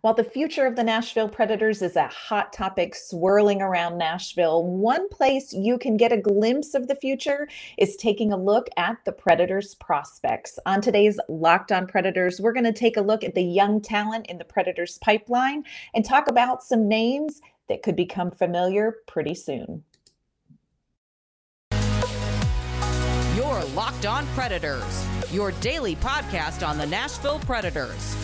While the future of the Nashville Predators is a hot topic swirling around Nashville, one place you can get a glimpse of the future is taking a look at the Predators prospects. On today's Locked On Predators, we're going to take a look at the young talent in the Predators pipeline and talk about some names that could become familiar pretty soon. Your Locked On Predators, your daily podcast on the Nashville Predators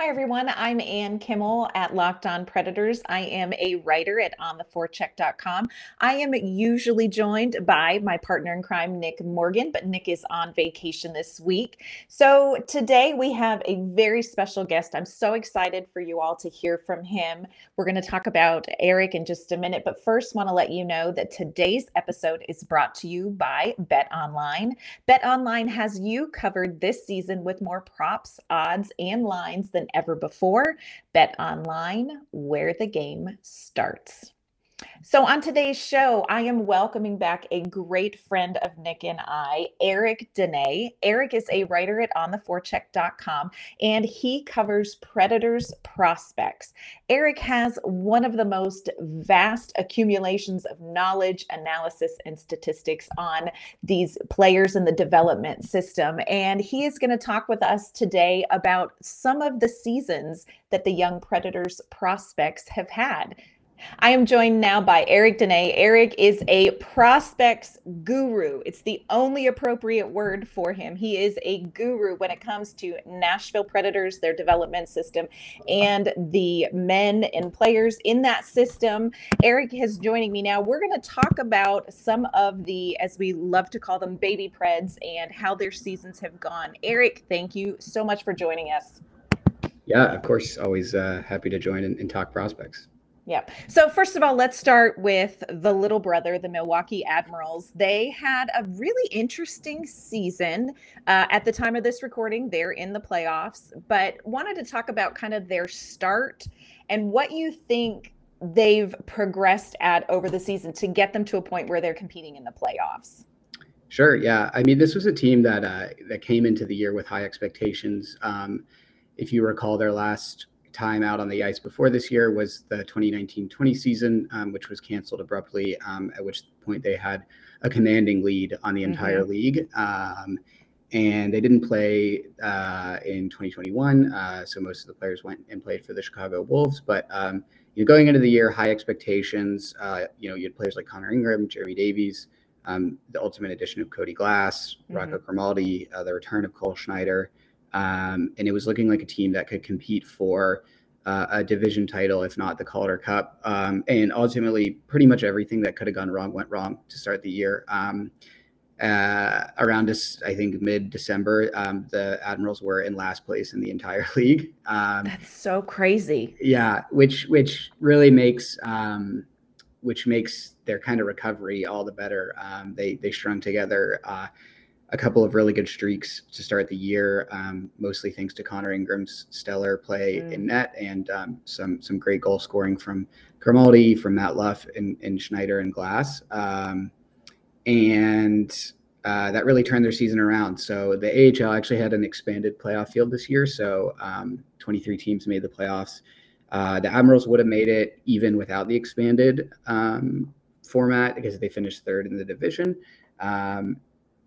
Hi, everyone. I'm Ann Kimmel at Locked On Predators. I am a writer at ontheforecheck.com. I am usually joined by my partner in crime, Nick Morgan, but Nick is on vacation this week. So today we have a very special guest. I'm so excited for you all to hear from him. We're going to talk about Eric in just a minute, but first, want to let you know that today's episode is brought to you by Bet Online. Bet Online has you covered this season with more props, odds, and lines than ever before. Bet online, where the game starts. So, on today's show, I am welcoming back a great friend of Nick and I, Eric Dene. Eric is a writer at ontheforecheck.com and he covers Predators prospects. Eric has one of the most vast accumulations of knowledge, analysis, and statistics on these players in the development system. And he is going to talk with us today about some of the seasons that the young Predators prospects have had. I am joined now by Eric Dene. Eric is a prospects guru. It's the only appropriate word for him. He is a guru when it comes to Nashville Predators, their development system, and the men and players in that system. Eric is joining me now. We're going to talk about some of the, as we love to call them, baby Preds and how their seasons have gone. Eric, thank you so much for joining us. Yeah, of course. Always uh, happy to join and, and talk prospects. Yeah. So first of all, let's start with the little brother, the Milwaukee Admirals. They had a really interesting season. Uh, at the time of this recording, they're in the playoffs, but wanted to talk about kind of their start and what you think they've progressed at over the season to get them to a point where they're competing in the playoffs. Sure. Yeah. I mean, this was a team that uh, that came into the year with high expectations. Um, if you recall, their last time out on the ice before this year was the 2019-20 season, um, which was canceled abruptly. Um, at which point they had a commanding lead on the entire mm-hmm. league, um, and they didn't play uh, in 2021. Uh, so most of the players went and played for the Chicago Wolves. But um, you know, going into the year, high expectations. Uh, you know, you had players like Connor Ingram, Jeremy Davies. Um, the ultimate addition of Cody Glass, mm-hmm. Rocco Grimaldi, uh, the return of Cole Schneider, um, and it was looking like a team that could compete for uh, a division title, if not the Calder Cup. Um, and ultimately, pretty much everything that could have gone wrong went wrong to start the year. Um, uh, around this, I think mid December, um, the Admirals were in last place in the entire league. Um, That's so crazy. Yeah, which which really makes um, which makes their kind of recovery all the better. Um, they they strung together. Uh, a couple of really good streaks to start the year, um, mostly thanks to Connor Ingram's stellar play mm. in net and um, some some great goal scoring from Grimaldi, from Matt Luff, and, and Schneider and Glass. Um, and uh, that really turned their season around. So the AHL actually had an expanded playoff field this year. So um, 23 teams made the playoffs. Uh, the Admirals would have made it even without the expanded um, format because they finished third in the division. Um,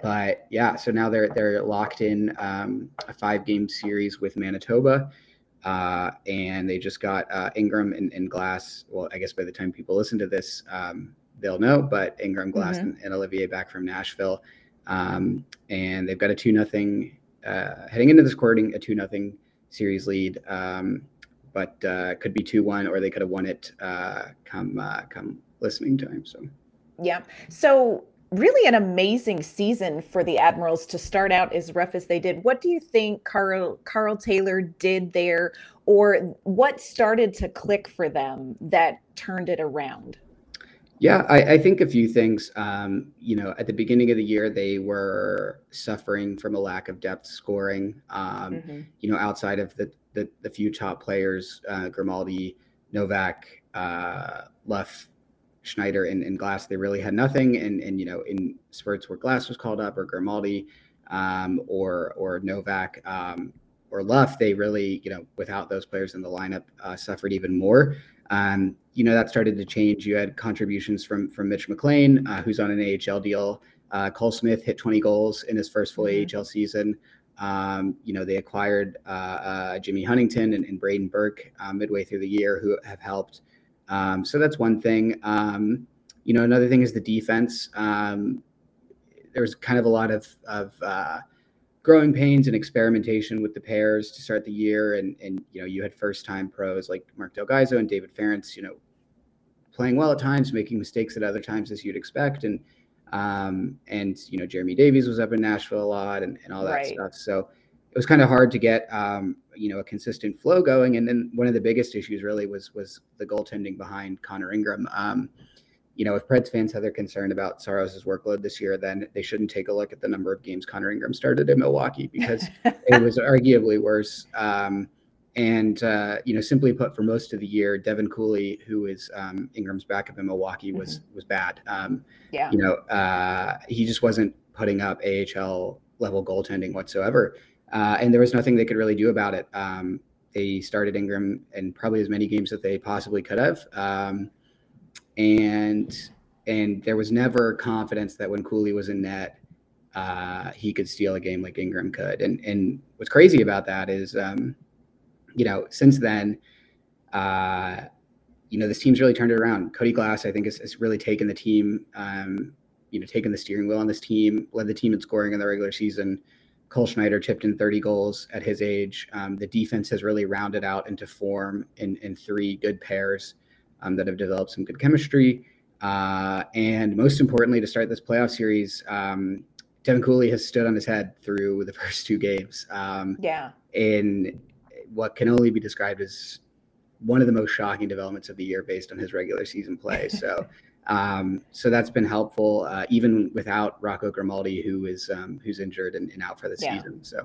but yeah, so now they're they're locked in um, a five game series with Manitoba, uh, and they just got uh, Ingram and, and, Glass. Well, I guess by the time people listen to this, um, they'll know. But Ingram, Glass, mm-hmm. and, and, Olivier back from Nashville, um, and they've got a two nothing uh, heading into this recording a two nothing series lead. Um, but uh, could be two one, or they could have won it uh, come uh, come listening time. So yeah. So really an amazing season for the Admirals to start out as rough as they did. What do you think Karl Karl Taylor did there, or what started to click for them that turned it around? Yeah, I, I think a few things. Um, you know, at the beginning of the year, they were suffering from a lack of depth scoring. Um, mm-hmm. You know, outside of the the, the few top players, uh, Grimaldi, Novak, uh, Luff, Schneider, and, and, Glass, they really had nothing. And and you know, in spurts where Glass was called up, or Grimaldi, um, or or Novak, um, or Luff, they really you know, without those players in the lineup, uh, suffered even more. Um, you know that started to change. You had contributions from from Mitch McLain, uh, who's on an AHL deal. Uh, Cole Smith hit 20 goals in his first full mm-hmm. AHL season. Um, you know, they acquired uh, uh, Jimmy Huntington and, and Brayden Burke uh, midway through the year who have helped. Um, so that's one thing. Um, you know, another thing is the defense. Um, there was kind of a lot of, of uh, growing pains and experimentation with the pairs to start the year. And, and you know, you had first time pros like Marc Del Gaizo and David Farrance, you know, playing well at times, making mistakes at other times as you'd expect. And um, and you know, Jeremy Davies was up in Nashville a lot and, and all that right. stuff. So it was kind of hard to get um, you know a consistent flow going. And then one of the biggest issues really was was the goaltending behind Connor Ingram. Um, you know, if Preds fans have their concern about Saros' workload this year, then they shouldn't take a look at the number of games Connor Ingram started in Milwaukee because it was arguably worse. Um, and uh, you know, simply put, for most of the year, Devin Cooley, who is um, Ingram's backup in Milwaukee, was mm-hmm. was bad. Um, yeah. You know, uh, he just wasn't putting up AHL level goaltending whatsoever, uh, and there was nothing they could really do about it. Um, they started Ingram in probably as many games that they possibly could have, um, and and there was never confidence that when Cooley was in net, uh, he could steal a game like Ingram could. And and what's crazy about that is um, you know, since then, uh, you know, this team's really turned it around. Cody Glass, I think, has, has really taken the team, um, you know, taken the steering wheel on this team, led the team in scoring in the regular season. Cole Schneider chipped in 30 goals at his age. Um, the defense has really rounded out into form in, in three good pairs um, that have developed some good chemistry. Uh, and most importantly, to start this playoff series, um, Devin Cooley has stood on his head through the first two games. Um, yeah. And what can only be described as one of the most shocking developments of the year based on his regular season play. So, um, so that's been helpful, uh, even without Rocco Grimaldi, who is um, who's injured and, and, out for the yeah. season. So.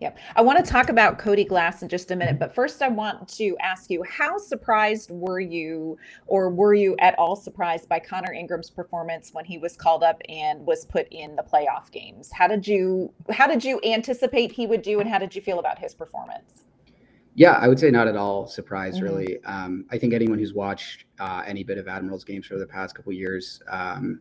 Yep. I want to talk about Cody Glass in just a minute, but first I want to ask you how surprised were you or were you at all surprised by Connor Ingram's performance when he was called up and was put in the playoff games? How did you how did you anticipate he would do and how did you feel about his performance? Yeah, I would say not at all surprised. Mm-hmm. Really, um, I think anyone who's watched uh, any bit of Admirals games for the past couple years um,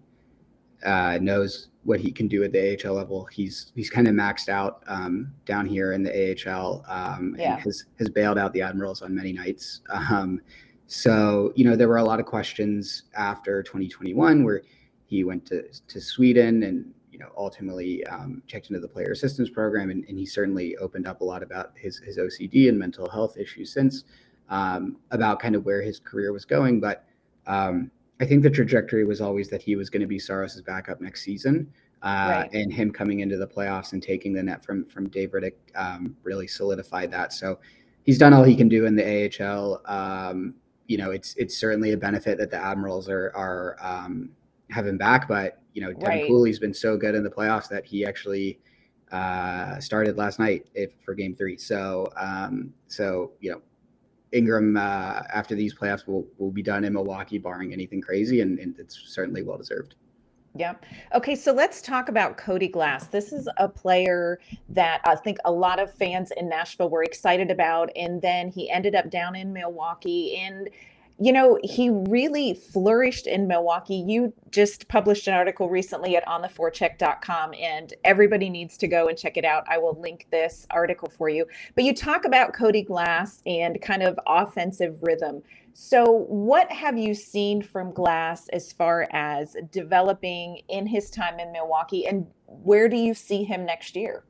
uh, knows what he can do at the AHL level. He's he's kind of maxed out um, down here in the AHL. Um, yeah. and has has bailed out the Admirals on many nights. Um, so you know there were a lot of questions after 2021 where he went to to Sweden and know, ultimately um, checked into the player assistance program, and, and, he certainly opened up a lot about his his OCD and mental health issues since, um, about kind of where his career was going. But um, I think the trajectory was always that he was going to be Saros's backup next season, uh, right. and him coming into the playoffs and taking the net from from Dave Rittich um, really solidified that. So he's done all he can do in the AHL. Um, you know, it's it's certainly a benefit that the Admirals are are um, have him back, but you know, Devin right. Cooley's been so good in the playoffs that he actually uh, started last night if, for Game Three. So, um, so you know, Ingram uh, after these playoffs will will be done in Milwaukee, barring anything crazy, and, and it's certainly well deserved. Yeah. Okay. So let's talk about Cody Glass. This is a player that I think a lot of fans in Nashville were excited about. And then he ended up down in Milwaukee. And you know, he really flourished in Milwaukee. You just published an article recently at ontheforecheck.com, and everybody needs to go and check it out. I will link this article for you. But you talk about Cody Glass and kind of offensive rhythm. So, what have you seen from Glass as far as developing in his time in Milwaukee, and where do you see him next year?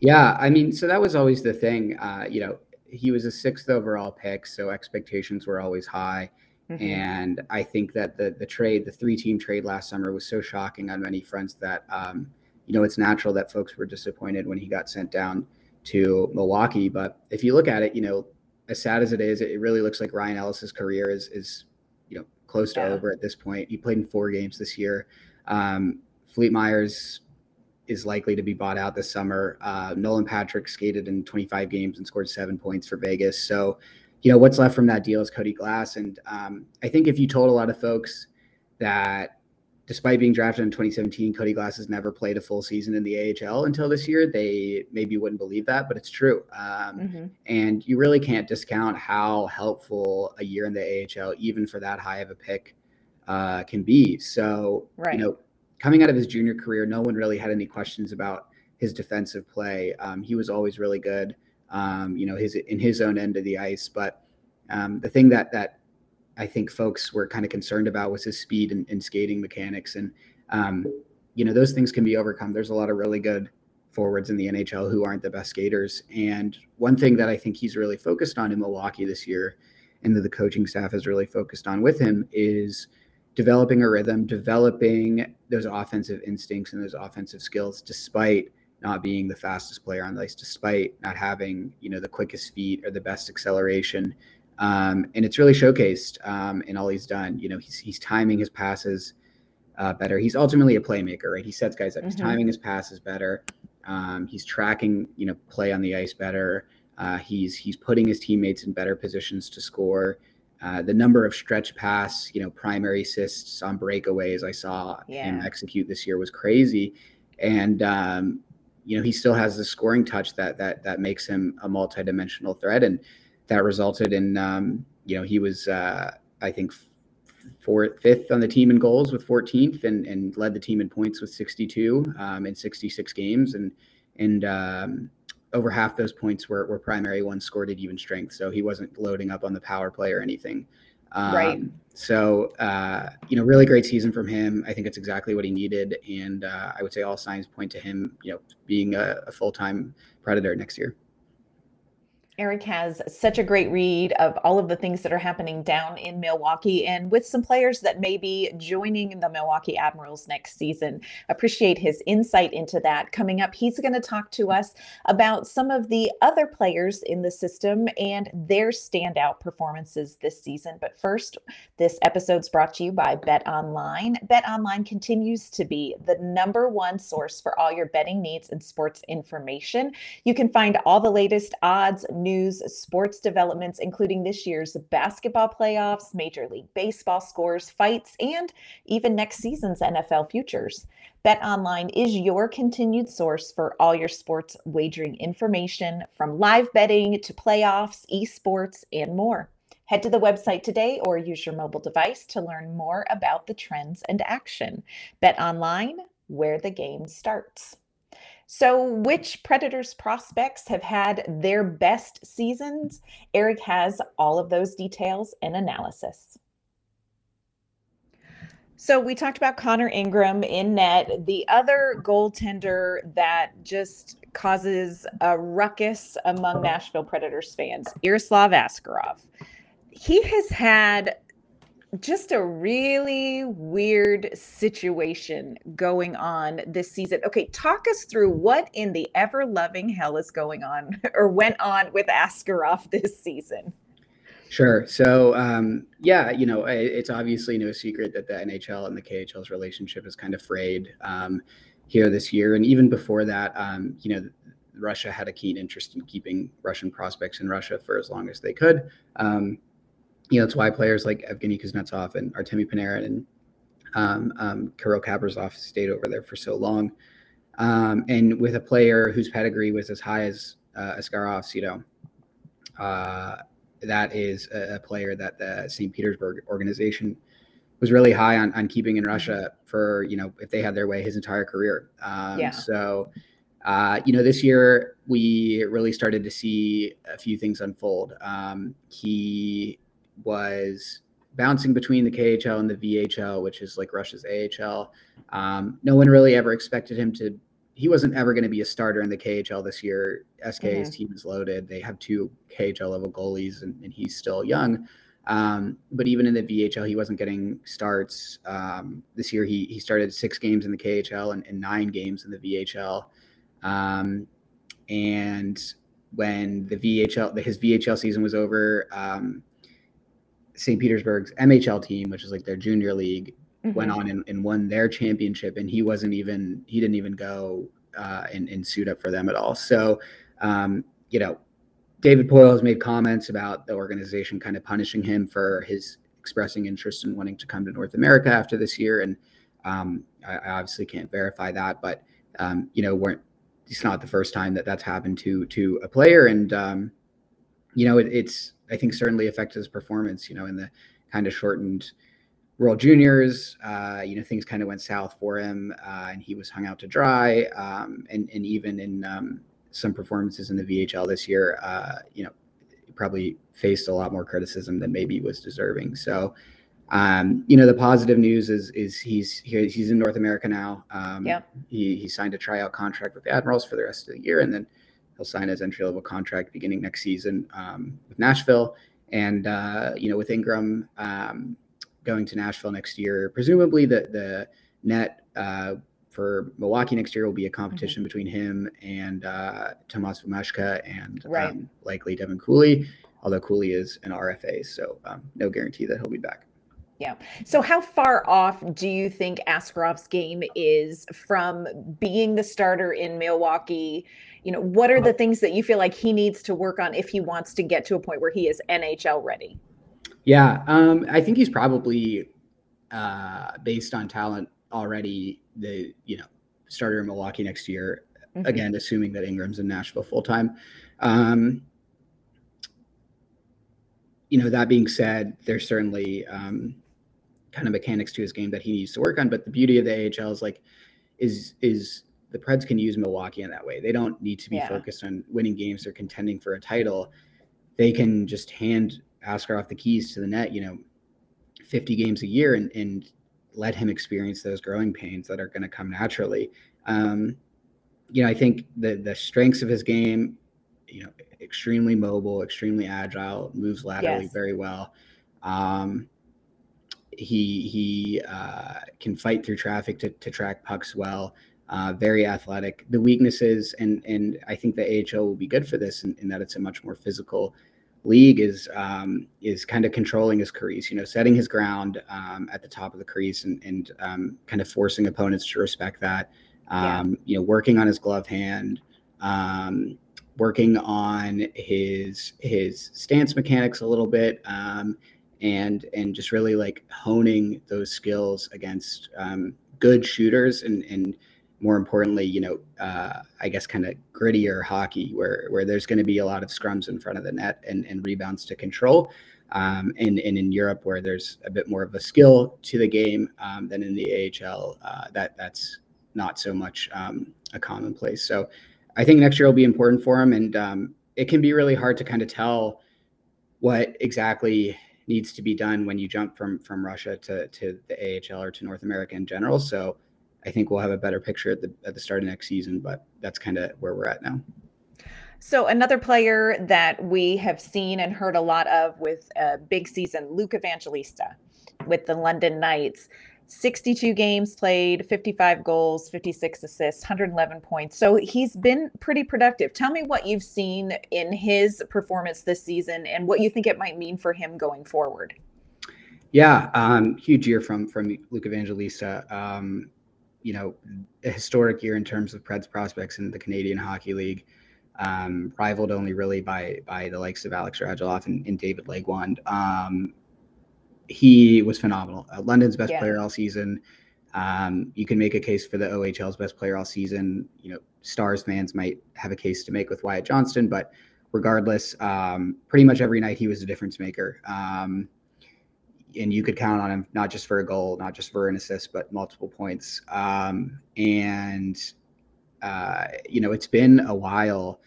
Yeah, I mean, so that was always the thing. Uh, you know, he was a sixth overall pick, so expectations were always high. Mm-hmm. And I think that the the trade, the three team trade last summer, was so shocking on many fronts that um, you know it's natural that folks were disappointed when he got sent down to Milwaukee. But if you look at it, you know, as sad as it is, it really looks like Ryan Ellis's career is is you know close to yeah. over at this point. He played in four games this year. Um, Philippe Myers is likely to be bought out this summer. Uh, Nolan Patrick skated in 25 games and scored seven points for Vegas. So, you know, what's left from that deal is Cody Glass. And um, I think if you told a lot of folks that despite being drafted in 2017, Cody Glass has never played a full season in the AHL until this year, they maybe wouldn't believe that, but it's true. Um, mm-hmm. And you really can't discount how helpful a year in the AHL, even for that high of a pick, uh, can be. So, right. you know, coming out of his junior career, no one really had any questions about his defensive play. Um, he was always really good um, you know, his in his own end of the ice. But um, the thing that that I think folks were kind of concerned about was his speed and, and skating mechanics, and um, you know, those things can be overcome. There's a lot of really good forwards in the NHL who aren't the best skaters, and one thing that I think he's really focused on in Milwaukee this year, and that the coaching staff has really focused on with him is developing a rhythm, developing those offensive instincts and those offensive skills, despite not being the fastest player on the ice, despite not having you know the quickest feet or the best acceleration. Um, and it's really showcased um, in all he's done. You know, he's he's timing his passes uh, better. He's ultimately a playmaker, right? He sets guys up. Mm-hmm. He's timing his passes better. Um, he's tracking, you know, play on the ice better. Uh, he's he's putting his teammates in better positions to score. Uh, the number of stretch pass, you know, primary assists on breakaways I saw yeah. him execute this year was crazy. And um, you know he still has the scoring touch that that that makes him a multi-dimensional threat and that resulted in um, you know he was uh, i think fourth fifth on the team in goals with 14th and and led the team in points with 62 um, in 66 games and and um, over half those points were, were primary ones scored at even strength so he wasn't loading up on the power play or anything um, right. So, uh, you know, really great season from him. I think it's exactly what he needed. And uh, I would say all signs point to him, you know, being a, a full time Predator next year. Eric has such a great read of all of the things that are happening down in Milwaukee and with some players that may be joining the Milwaukee Admirals next season. Appreciate his insight into that. Coming up, he's going to talk to us about some of the other players in the system and their standout performances this season. But first, this episode's brought to you by Bet Online. Bet Online continues to be the number one source for all your betting needs and sports information. You can find all the latest odds, news, news, sports developments, including this year's basketball playoffs, Major League Baseball scores, fights, and even next season's NFL futures. Bet Online is your continued source for all your sports wagering information from live betting to playoffs, esports, and more. Head to the website today or use your mobile device to learn more about the trends and action. Bet Online, where the game starts. So, which Predators prospects have had their best seasons? Eric has all of those details and analysis. So, we talked about Connor Ingram in net. The other goaltender that just causes a ruckus among Nashville Predators fans, Yaroslav Askarov. He has had just a really weird situation going on this season. Okay, talk us through what in the ever loving hell is going on or went on with Askarov this season. Sure. So, um, yeah, you know, it's obviously no secret that the NHL and the KHL's relationship is kind of frayed um, here this year. And even before that, um, you know, Russia had a keen interest in keeping Russian prospects in Russia for as long as they could. Um, you know, it's why players like Evgeny Kuznetsov and Artemi Panarin and um, um, Kirill Kaprizov stayed over there for so long. Um, and with a player whose pedigree was as high as uh, Askarov's, you know, uh, that is a, a, player that the St. Petersburg organization was really high on, on keeping in Russia for, you know, if they had their way his entire career. Um, yeah. So, uh, you know, this year we really started to see a few things unfold. Um, he was bouncing between the KHL and the VHL, which is like Russia's AHL. Um, no one really ever expected him to. He wasn't ever going to be a starter in the KHL this year. SKA's mm-hmm. team is loaded. They have two KHL level goalies, and, and he's still young. Um, but even in the VHL, he wasn't getting starts. Um, this year, he he started six games in the KHL and, and nine games in the VHL. Um, and when the VHL, his VHL season was over, um, St. Petersburg's MHL team, which is like their junior league, mm-hmm. went on and, and, won their championship, and he wasn't even he didn't even go uh, and, and suit up for them at all. So, um, you know, David Poile has made comments about the organization kind of punishing him for his expressing interest in wanting to come to North America after this year, and um, I, I, obviously can't verify that, but um, you know, weren't it's not the first time that that's happened to to a player, and um, you know, it, it's I think certainly affected his performance. You know, in the kind of shortened World Juniors, uh, you know, things kind of went south for him, uh, and he was hung out to dry. Um, and and even in um, some performances in the VHL this year, uh, you know, probably faced a lot more criticism than maybe he was deserving. So, um, you know, the positive news is is he's here. He's in North America now. Um, yeah. He he signed a tryout contract with the Admirals for the rest of the year, and then he'll sign his entry level contract beginning next season um, with Nashville. And uh, you know, with Ingram um, going to Nashville next year, presumably the the net uh, for Milwaukee next year will be a competition mm-hmm. between him and uh, Tomas Vomacka and right. um, likely Devin Cooley. Although Cooley is an RFA, so um, no guarantee that he'll be back. Yeah. So, how far off do you think Askarov's game is from being the starter in Milwaukee? You know, what are the things that you feel like he needs to work on if he wants to get to a point where he is NHL ready? Yeah, um, I think he's probably uh, based on talent already the you know starter in Milwaukee next year. Mm-hmm. Again, assuming that Ingram's in Nashville full time. Um, you know, that being said, there's certainly um, kind of mechanics to his game that he needs to work on. But the beauty of the AHL is like is is the Preds can use Milwaukee in that way. They don't need to be yeah. focused on winning games or contending for a title. They can just hand Askarov the keys to the net, you know, 50 games a year and, and let him experience those growing pains that are going to come naturally. Um, you know, I think the the strengths of his game, you know, extremely mobile, extremely agile, moves laterally yes. very well. Um, he he uh, can fight through traffic to, to track pucks well. Uh, very athletic. The weaknesses, and and I think the AHL will be good for this in, in that it's a much more physical league. Is um, is kind of controlling his crease, you know, setting his ground um, at the top of the crease, and and um, kind of forcing opponents to respect that. Yeah. Um, you know, working on his glove hand, um, working on his his stance mechanics a little bit um, and and just really like honing those skills against um, good shooters and and more importantly, you know, uh, I guess kind of grittier hockey where where there's going to be a lot of scrums in front of the net and, and rebounds to control. Um, and, and in Europe, where there's a bit more of a skill to the game um, than in the AHL, uh, that that's not so much um, a commonplace. So I think next year will be important for him, and um, it can be really hard to kind of tell what exactly needs to be done when you jump from from Russia to to the AHL or to North America in general. So I think we'll have a better picture at the at the start of next season, but that's kind of where we're at now. So another player that we have seen and heard a lot of with a big season, Luke Evangelista with the London Knights. 62 games played, 55 goals, 56 assists, 111 points. So he's been pretty productive. Tell me what you've seen in his performance this season and what you think it might mean for him going forward. Yeah, um, huge year from from Luke Evangelista. Um, you know, a historic year in terms of Preds prospects in the Canadian Hockey League. Um, rivaled only really by by the likes of Alex Radulov and, and David Legwand. Um, he was phenomenal. Uh, London's best yeah. player all season. Um, you can make a case for the OHL's best player all season. You know, Stars fans might have a case to make with Wyatt Johnston, but regardless, um, pretty much every night he was a difference maker. Um, and you could count on him not just for a goal, not just for an assist, but multiple points. Um, and uh, you know, it's been a while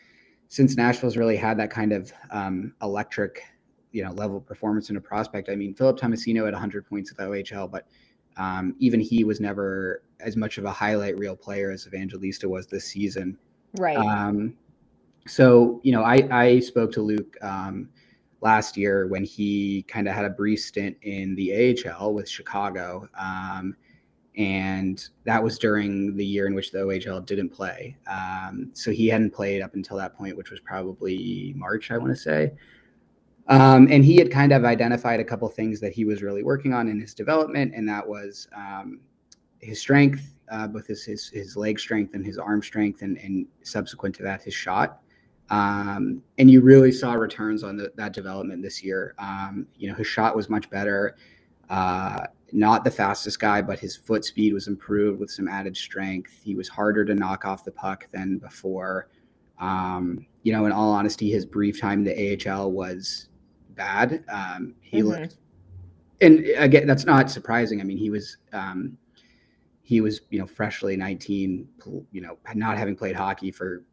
since Nashville's really had that kind of um, electric you know level of performance in a prospect. I mean, Philip Tomasino had 100 points at the OHL, but um, even he was never as much of a highlight reel player as Evangelista was this season. Right. Um, so you know, I I spoke to Luke um, last year when he kind of had a brief stint in the AHL with Chicago. Um, and that was during the year in which the OHL didn't play. Um, so he hadn't played up until that point, which was probably March, I want to say. Um, and he had kind of identified a couple things that he was really working on in his development, and that was um, his strength, uh, both his, his, his leg strength and his arm strength, and, and subsequent to that, his shot. Um, and you really saw returns on the, that development this year. Um, you know, his shot was much better. Uh, not the fastest guy, but his foot speed was improved with some added strength. He was harder to knock off the puck than before. Um, you know, in all honesty, his brief time in the AHL was bad. Um, he mm-hmm. looked, and again, that's not surprising. I mean, he was um, he was you know freshly 19, you know, not having played hockey for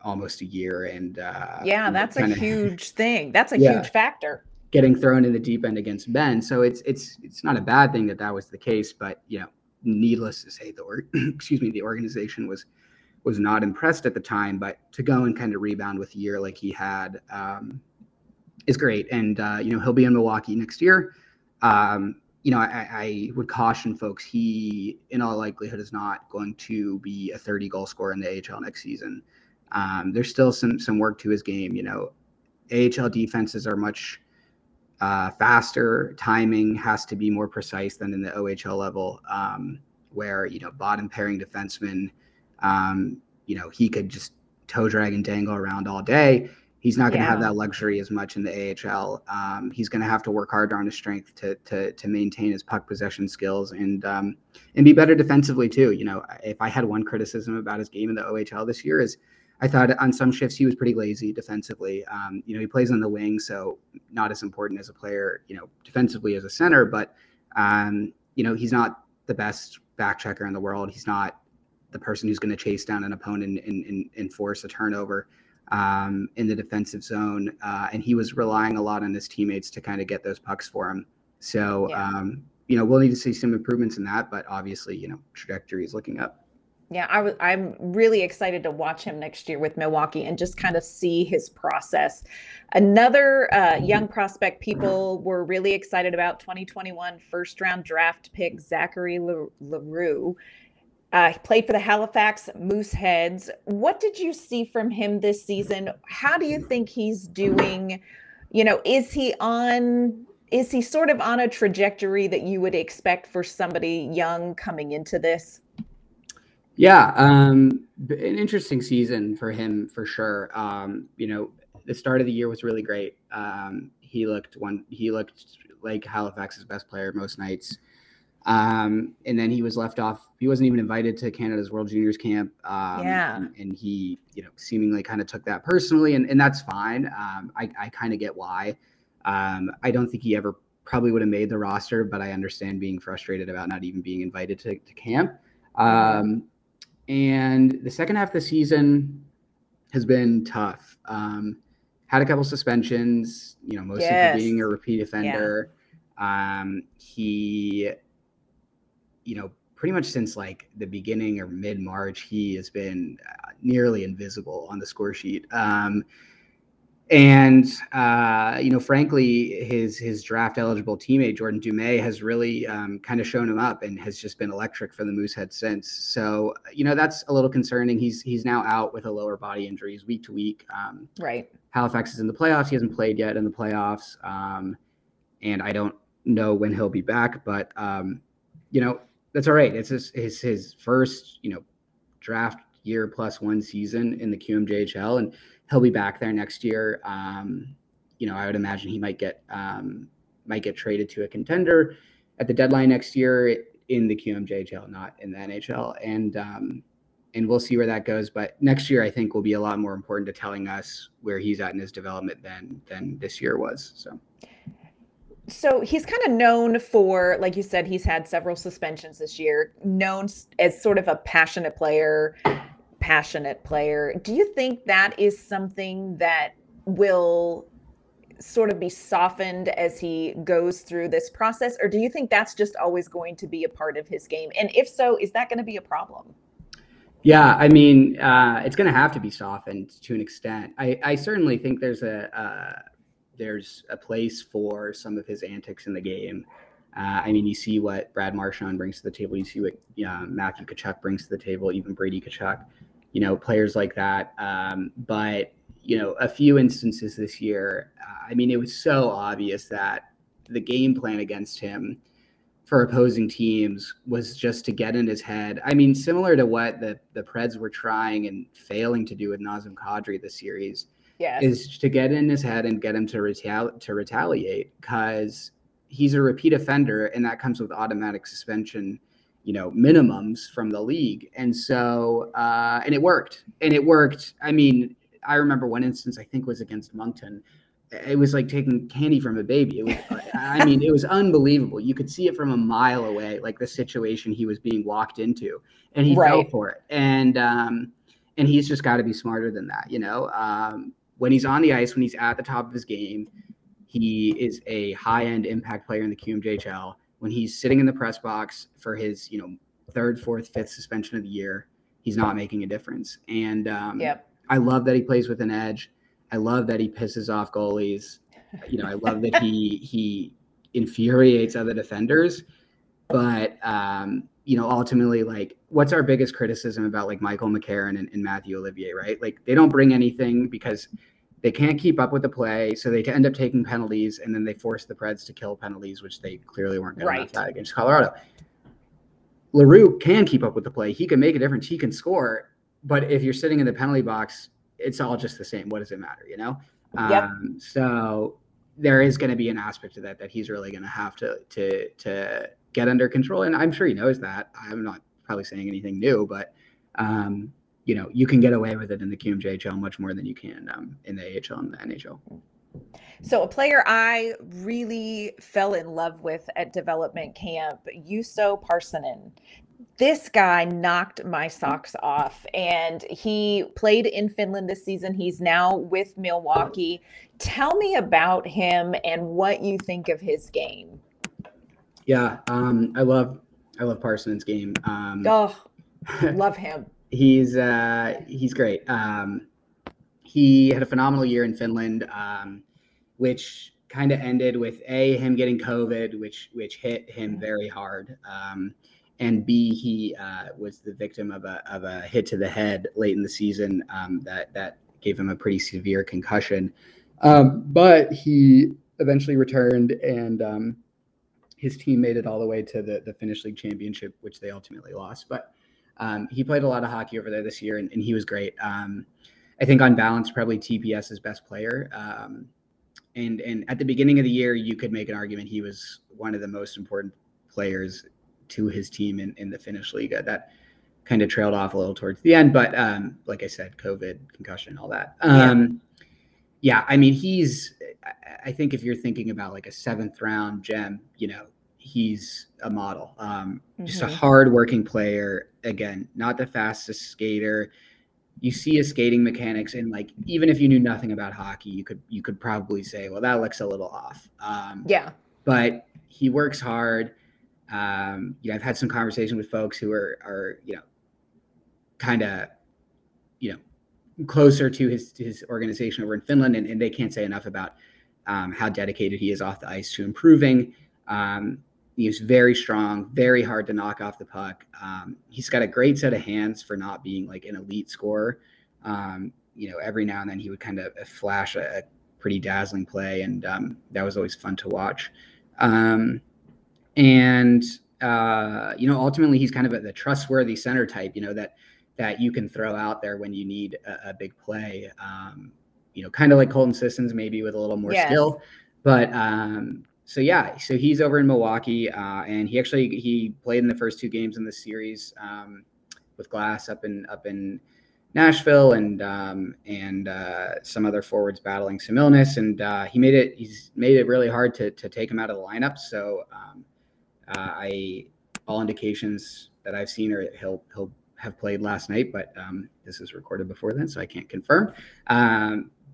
almost a year, and uh, yeah, that's a huge thing. That's a yeah. huge factor getting thrown in the deep end against Ben. So it's it's it's not a bad thing that that was the case, but you know, needless to say, the or, excuse me, the organization was was not impressed at the time. But to go and kind of rebound with a year like he had um, is great, and uh, you know he'll be in Milwaukee next year. Um, you know, I, I, would caution folks. He, in all likelihood, is not going to be a 30 goal scorer in the AHL next season. Um, there's still some some work to his game. You know, AHL defenses are much uh, faster. Timing has to be more precise than in the OHL level, um, where you know bottom pairing defenseman, um, you know he could just toe drag and dangle around all day. He's not going to yeah. have that luxury as much in the AHL. Um, he's going to have to work harder on his strength to to to maintain his puck possession skills and um, and be better defensively too. You know, if I had one criticism about his game in the OHL this year is I thought on some shifts he was pretty lazy defensively. Um, you know, he plays on the wing, so not as important as a player, you know, defensively as a center, but um, you know, he's not the best back checker in the world. He's not the person who's going to chase down an opponent and, and, and force a turnover um, in the defensive zone. Uh, and he was relying a lot on his teammates to kind of get those pucks for him. So, yeah. um, you know, we'll need to see some improvements in that, but obviously, you know, trajectory is looking up. Yeah, I was. I'm really excited to watch him next year with Milwaukee and just kind of see his process. Another uh, young prospect people were really excited about 2021 first round draft pick Zachary L'Heureux. Uh, he played for the Halifax Mooseheads. What did you see from him this season? How do you think he's doing? You know, is he on? Is he sort of on a trajectory that you would expect for somebody young coming into this? Yeah, um, an interesting season for him for sure. Um, you know, the start of the year was really great. Um, he looked one. He looked like Halifax's best player most nights. Um, and then he was left off. He wasn't even invited to Canada's World Juniors camp. Um, yeah. And, and, he, you know, seemingly kind of took that personally, and, and that's fine. Um, I, I kind of get why. Um, I don't think he ever probably would have made the roster, but I understand being frustrated about not even being invited to, to camp. Um, and the second half of the season has been tough. Um, had a couple suspensions, you know, mostly yes. for being a repeat offender. Yeah. Um, he, you know, pretty much since like the beginning or mid March, he has been uh, nearly invisible on the score sheet. Um, and uh, you know, frankly, his his draft eligible teammate Jordan Dumais has really um, kind of shown him up and has just been electric for the Moosehead since. So you know, that's a little concerning. He's he's now out with a lower body injury. He's week to week. Um, right. Halifax is in the playoffs. He hasn't played yet in the playoffs, um, and I don't know when he'll be back. But um, you know, that's all right. It's his, his his first you know draft year plus one season in the QMJHL and he'll be back there next year. Um, you know, I would imagine he might get um, might get traded to a contender at the deadline next year in the QMJHL, not in the NHL, and um, and we'll see where that goes. But next year, I think will be a lot more important to telling us where he's at in his development than than this year was. So. So he's kind of known for, like you said, he's had several suspensions this year. Known as sort of a passionate player, passionate player. Do you think that is something that will sort of be softened as he goes through this process? Or do you think that's just always going to be a part of his game? And if so, is that going to be a problem? Yeah, I mean, uh, it's going to have to be softened to an extent. I, I certainly think there's a uh, there's a place for some of his antics in the game. Uh, I mean, you see what Brad Marchand brings to the table. You see what Matthew Tkachuk brings to the table, even Brady Tkachuk you know, players like that. Um, but you know, a few instances this year, uh, I mean, it was so obvious that the game plan against him for opposing teams was just to get in his head. I mean, similar to what the the Preds were trying and failing to do with Nazem Kadri this series. Yes. Is to get in his head and get him to retali- to retaliate because he's a repeat offender and that comes with automatic suspension, you know, minimums from the league. And so uh, and it worked. And it worked. I mean, I remember one instance I think was against Moncton it was like taking candy from a baby. It was, I mean, it was unbelievable. You could see it from a mile away, like the situation he was being walked into, and he right. fell for it. And um, and he's just got to be smarter than that, you know. Um, when he's on the ice, when he's at the top of his game, he is a high-end impact player in the QMJHL. When he's sitting in the press box for his, you know, third, fourth, fifth suspension of the year, he's not making a difference. And um, yep. I love that he plays with an edge. I love that he pisses off goalies. You know, I love that he he infuriates other defenders. But um, you know, ultimately, like, what's our biggest criticism about like Michael McCarron and, and Mathieu Olivier, right? Like, they don't bring anything because they can't keep up with the play, so they end up taking penalties, and then they force the Preds to kill penalties, which they clearly weren't going right. to against Colorado. L'Heureux can keep up with the play. He can make a difference. He can score. But if you're sitting in the penalty box, it's all just the same. What does it matter, you know? Yep. Um, so there is going to be an aspect to that that he's really going to have to to to get under control, and I'm sure he knows that. I'm not probably saying anything new, but um, you know, you can get away with it in the QMJHL much more than you can um, in the AHL and the NHL. So, a player I really fell in love with at development camp, Juuso Parssinen this guy knocked my socks off and he played in Finland this season. He's now with Milwaukee. Tell me about him and what you think of his game. Yeah, um, I love I love Parson's game. Um, oh, love him. he's uh, he's great. Um, he had a phenomenal year in Finland, um, which kind of ended with a him getting COVID, which which hit him very hard. Um, and B, he uh, was the victim of a, of a hit to the head late in the season um, that that gave him a pretty severe concussion. Um, but he eventually returned, and um, his team made it all the way to the the Finnish League Championship, which they ultimately lost. But um, he played a lot of hockey over there this year, and, and he was great. Um, I think on balance, probably TPS's best player. Um, and and at the beginning of the year, you could make an argument he was one of the most important players to his team in, in the Finnish Liiga. That kind of trailed off a little towards the end, but um, like I said, COVID, concussion, all that. Um, yeah. yeah, I mean, he's. I think if you're thinking about like a seventh round gem, you know, he's a model. Um, mm-hmm. Just a mm-hmm. hard working player. Again, not the fastest skater. You see his skating mechanics, and like even if you knew nothing about hockey, you could you could probably say, well, that looks a little off. Um, yeah, but he works hard um, you know, I've had some conversation with folks who are are you know, kind of, you know, closer to his his organization over in Finland, and, and they can't say enough about um, how dedicated he is off the ice to improving. Um, he's very strong, very hard to knock off the puck. Um, he's got a great set of hands for not being like an elite scorer. Um, you know, every now and then he would kind of flash a, a pretty dazzling play, and um, that was always fun to watch. Um, and uh, you know, ultimately, he's kind of a, the trustworthy center type. You know that that you can throw out there when you need a, a big play. Um, you know, kind of like Colton Sissons, maybe with a little more yes. skill. But um, so yeah, so he's over in Milwaukee, uh, and he actually he played in the first two games in the series um, with Glass up in up in Nashville and um, and uh, some other forwards battling some illness, and uh, he made it. He's made it really hard to to take him out of the lineup. So um, uh, I all indications that I've seen are he'll he'll have played last night, but um, this is recorded before then, so I can't confirm.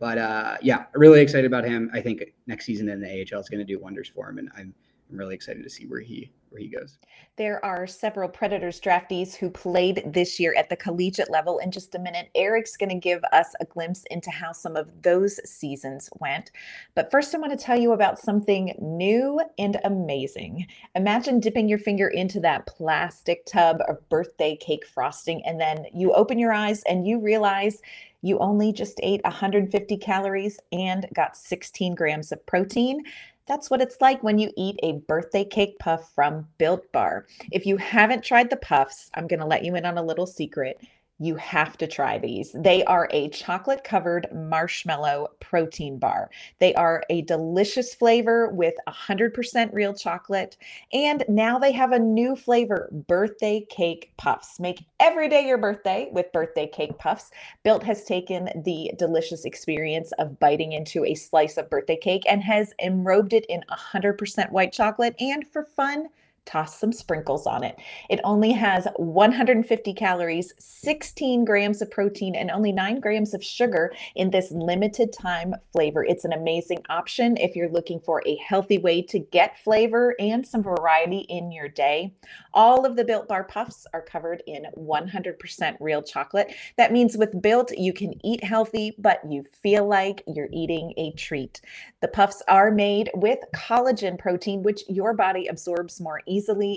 But uh, yeah, really excited about him. I think next season in the AHL is going to do wonders for him, and I'm, I'm really excited to see where he where he goes. There are several Predators draftees who played this year at the collegiate level. In just a minute, Eric's going to give us a glimpse into how some of those seasons went. But first, I want to tell you about something new and amazing. Imagine dipping your finger into that plastic tub of birthday cake frosting, and then you open your eyes and you realize you only just ate 150 calories and got 16 grams of protein. That's what it's like when you eat a birthday cake puff from Built Bar. If you haven't tried the puffs, I'm going to let you in on a little secret. You have to try these. They are a chocolate covered marshmallow protein bar. They are a delicious flavor with 100% real chocolate. And now they have a new flavor birthday cake puffs. Make every day your birthday with birthday cake puffs. Built has taken the delicious experience of biting into a slice of birthday cake and has enrobed it in 100% white chocolate. And for fun, toss some sprinkles on it. It only has 150 calories, 16 grams of protein, and only 9 grams of sugar in this limited time flavor. It's an amazing option if you're looking for a healthy way to get flavor and some variety in your day. All of the Built Bar Puffs are covered in 100% real chocolate. That means with Built, you can eat healthy, but you feel like you're eating a treat. The puffs are made with collagen protein, which your body absorbs more easily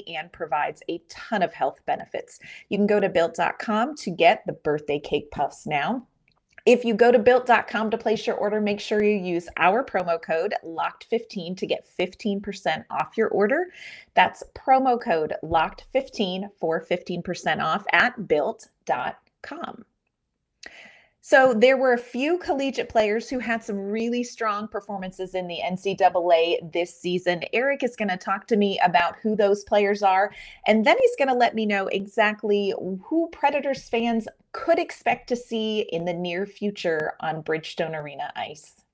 and provides a ton of health benefits. You can go to built.com to get the birthday cake puffs now. If you go to built.com to place your order, make sure you use our promo code LOCKED15 to get 15% off your order. That's promo code LOCKED15 for 15% off at built.com. So there were a few collegiate players who had some really strong performances in the NCAA this season. Eric is going to talk to me about who those players are, and then he's going to let me know exactly who Predators fans could expect to see in the near future on Bridgestone Arena ice.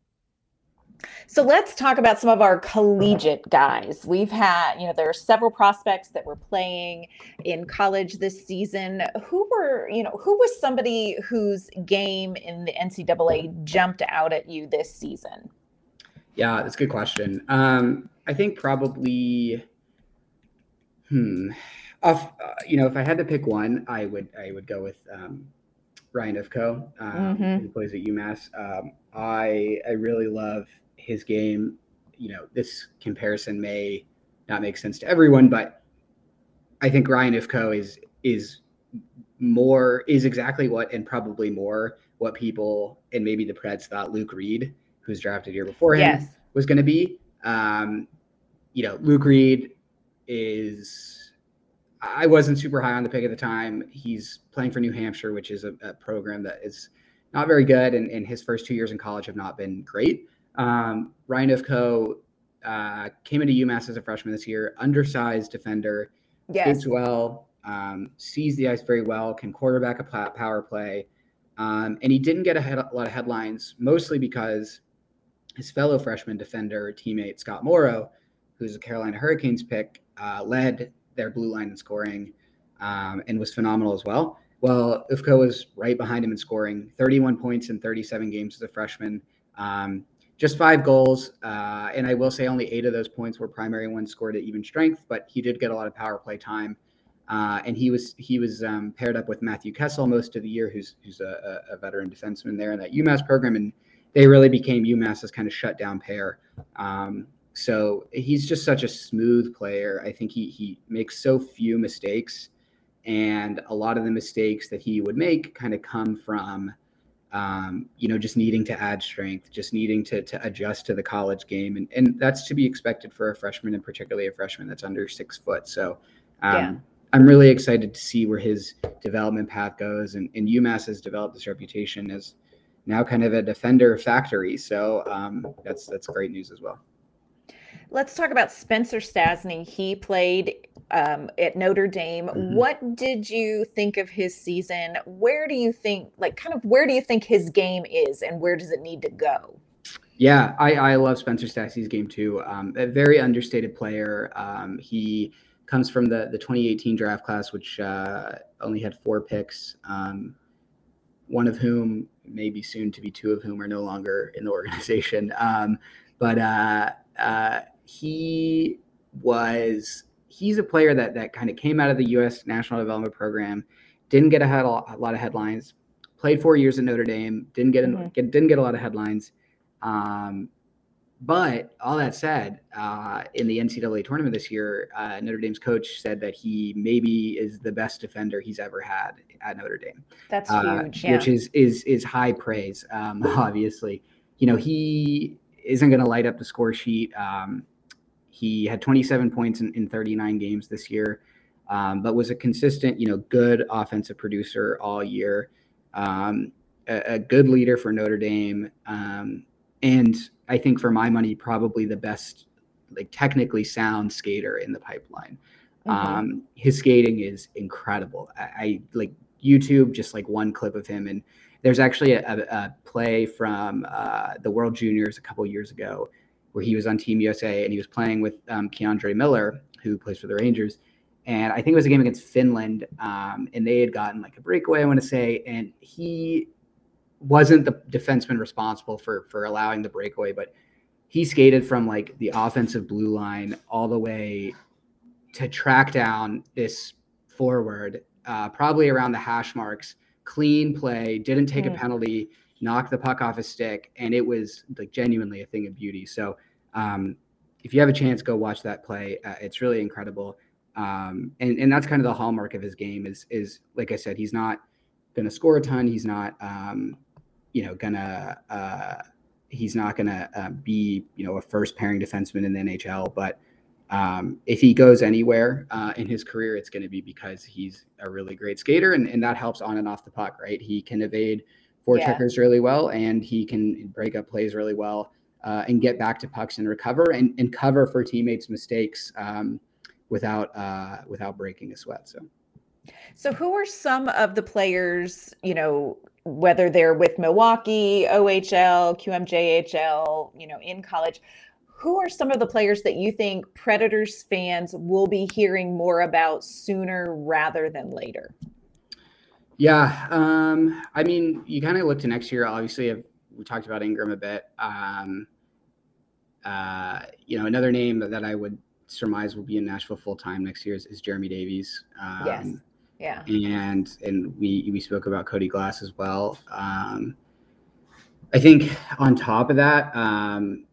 So let's talk about some of our collegiate guys. We've had, you know, there are several prospects that were playing in college this season. Who were, you know, who was somebody whose game in the NCAA jumped out at you this season? Yeah, that's a good question. Um, I think probably, hmm, off, uh, you know, if I had to pick one, I would I would go with um, Ryan Ufko, um, mm-hmm. who plays at UMass. Um, I I really love his game. You know, this comparison may not make sense to everyone, but I think Ryan Ufko is is more is exactly what and probably more what people and maybe the Preds thought Luke Reed, who's drafted here before him, yes. was going to be. Um, you know, Luke Reed is. I wasn't super high on the pick at the time. He's playing for New Hampshire, which is a, a program that is not very good, and, and his first two years in college have not been great. Um, Ryan Ufko uh, came into UMass as a freshman this year, undersized defender, yes. well, um, sees the ice very well, can quarterback a power play. Um, and he didn't get a, head, a, lot of headlines, mostly because his fellow freshman defender teammate Scott Morrow, who's a Carolina Hurricanes pick, uh, led their blue line in scoring um, and was phenomenal as well. Well, Ufko was right behind him in scoring, 31 points in 37 games as a freshman. Um, just five goals. Uh, and I will say only eight of those points were primary ones scored at even strength, but he did get a lot of power play time. Uh, and he was he was um, paired up with Matthew Kessel most of the year, who's who's a, a, veteran defenseman there in that UMass program, and they really became UMass's kind of shutdown pair. Um, so he's just such a smooth player. I think he he makes so few mistakes, and a lot of the mistakes that he would make kind of come from um, you know, just needing to add strength, just needing to, to adjust to the college game. And, and that's to be expected for a freshman and particularly a freshman that's under six foot. So um, yeah. I'm really excited to see where his development path goes. And, and UMass has developed this reputation as now kind of a defender factory. So um, that's, that's great news as well. Let's talk about Spencer Stastny. He played um, at Notre Dame. Mm-hmm. What did you think of his season? Where do you think, like, kind of, where do you think his game is, and where does it need to go? Yeah, I, I love Spencer Stastny's game too. Um, a very understated player. Um, he comes from the the 2018 draft class, which uh, only had four picks. Um, one of whom, maybe soon to be two of whom, are no longer in the organization. Um, but uh, uh, he was he's a player that that kind of came out of the U.S. National Development Program, didn't get a, head, a lot of headlines, played four years at Notre Dame, didn't get, mm-hmm. get didn't get a lot of headlines. Um, but all that said, uh, in the NCAA tournament this year, uh, Notre Dame's coach said that he maybe is the best defender he's ever had at Notre Dame. That's uh, huge, yeah. which is is is high praise. Um, obviously, you know he isn't going to light up the score sheet. Um, he had 27 points in, in 39 games this year, um, but was a consistent, you know, good offensive producer all year, um, a, a, good leader for Notre Dame, um, and I think for my money, probably the best, like technically sound skater in the pipeline. Mm-hmm. Um, his skating is incredible. I, I, like YouTube, just like one clip of him, and there's actually a, a, a play from uh, the World Juniors a couple years ago where he was on Team USA and he was playing with um, K'Andre Miller, who plays for the Rangers. And I think it was a game against Finland, um, and they had gotten like a breakaway, I want to say, and he wasn't the defenseman responsible for for allowing the breakaway, but he skated from like the offensive blue line all the way to track down this forward, uh, probably around the hash marks. Clean play, didn't take mm. a penalty, knocked the puck off his stick, and it was like genuinely a thing of beauty. So, um, if you have a chance, go watch that play. Uh, it's really incredible, um, and and that's kind of the hallmark of his game. Is is like I said, he's not going to score a ton. He's not, um, you know, gonna. Uh, he's not to uh, be, you know, a first pairing defenseman in the NHL, but um, if he goes anywhere uh, in his career, it's going to be because he's a really great skater, and, and that helps on and off the puck, right? He can evade four yeah. checkers really well, and he can break up plays really well uh, and get back to pucks and recover and, and cover for teammates' mistakes um, without uh, without breaking a sweat. So, so who are some of the players? You know, whether they're with Milwaukee, OHL, QMJHL, you know, in college who are some of the players that you think Predators fans will be hearing more about sooner rather than later? Yeah, um, I mean, you kind of look to next year. Obviously, we talked about Ingram a bit. Um, uh, you know, another name that I would surmise will be in Nashville full time next year is, is Jeremy Davies. Um, yes. Yeah. And and we we spoke about Cody Glass as well. Um, I think on top of that, um,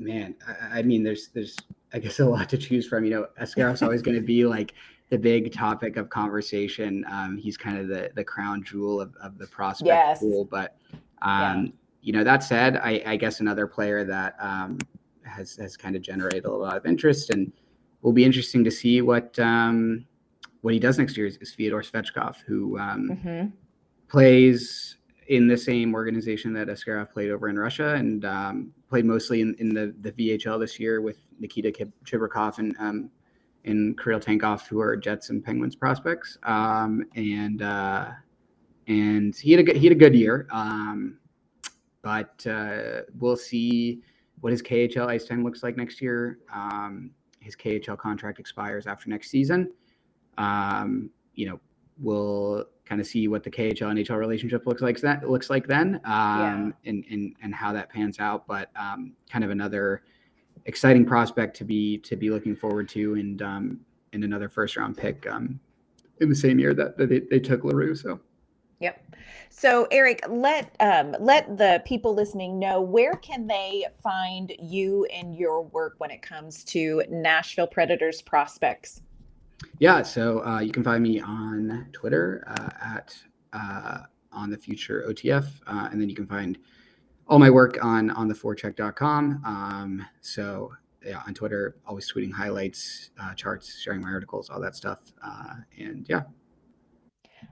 man, I, I, mean, there's there's I guess a lot to choose from. You know, Askarov's always going to be like the big topic of conversation. Um, he's kind of the the crown jewel of, of the prospect yes. pool. But um, yeah. you know, that said, I, I guess another player that um, has has kind of generated a lot of interest and will be interesting to see what um, what he does next year is, is Fyodor Svechkov, who um, mm-hmm. plays in the same organization that Askarov played over in Russia and um, played mostly in, in the, the VHL this year with Nikita Chibrikov and and Kirill Tankov, who are Jets and Penguins prospects. Um, and uh, and he had a good, he had a good year. Um, but uh, we'll see what his KHL ice time looks like next year. Um, his KHL contract expires after next season. Um, you know, we'll kind of see what the KHL and NHL relationship looks like that looks like then, um, yeah. and, and and how that pans out. But um, kind of another exciting prospect to be to be looking forward to, and um, and another first round pick um, in the same year that, that they, they took L'Heureux. So. Yep. So Eric, let um, let the people listening know where can they find you and your work when it comes to Nashville Predators prospects. Yeah, so uh, you can find me on Twitter uh, at uh, on the future OTF, uh, and then you can find all my work on on the forecheck.com. Um, so yeah, on Twitter, always tweeting highlights, uh, charts, sharing my articles, all that stuff, uh, and yeah,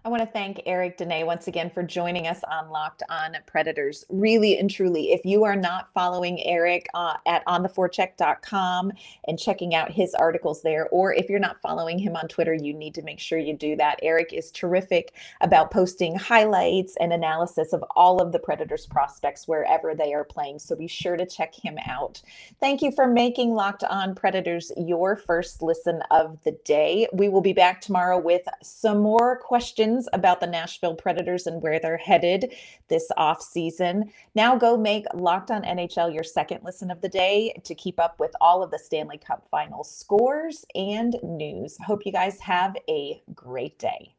I want to thank Eric Dene once again for joining us on Locked On Predators. Really and truly, if you are not following Eric uh, at ontheforecheck.com and checking out his articles there, or if you're not following him on Twitter, you need to make sure you do that. Eric is terrific about posting highlights and analysis of all of the Predators prospects wherever they are playing. So be sure to check him out. Thank you for making Locked On Predators your first listen of the day. We will be back tomorrow with some more questions questions about the Nashville Predators and where they're headed this off season. Now go make Locked On NHL your second listen of the day to keep up with all of the Stanley Cup final scores and news. Hope you guys have a great day.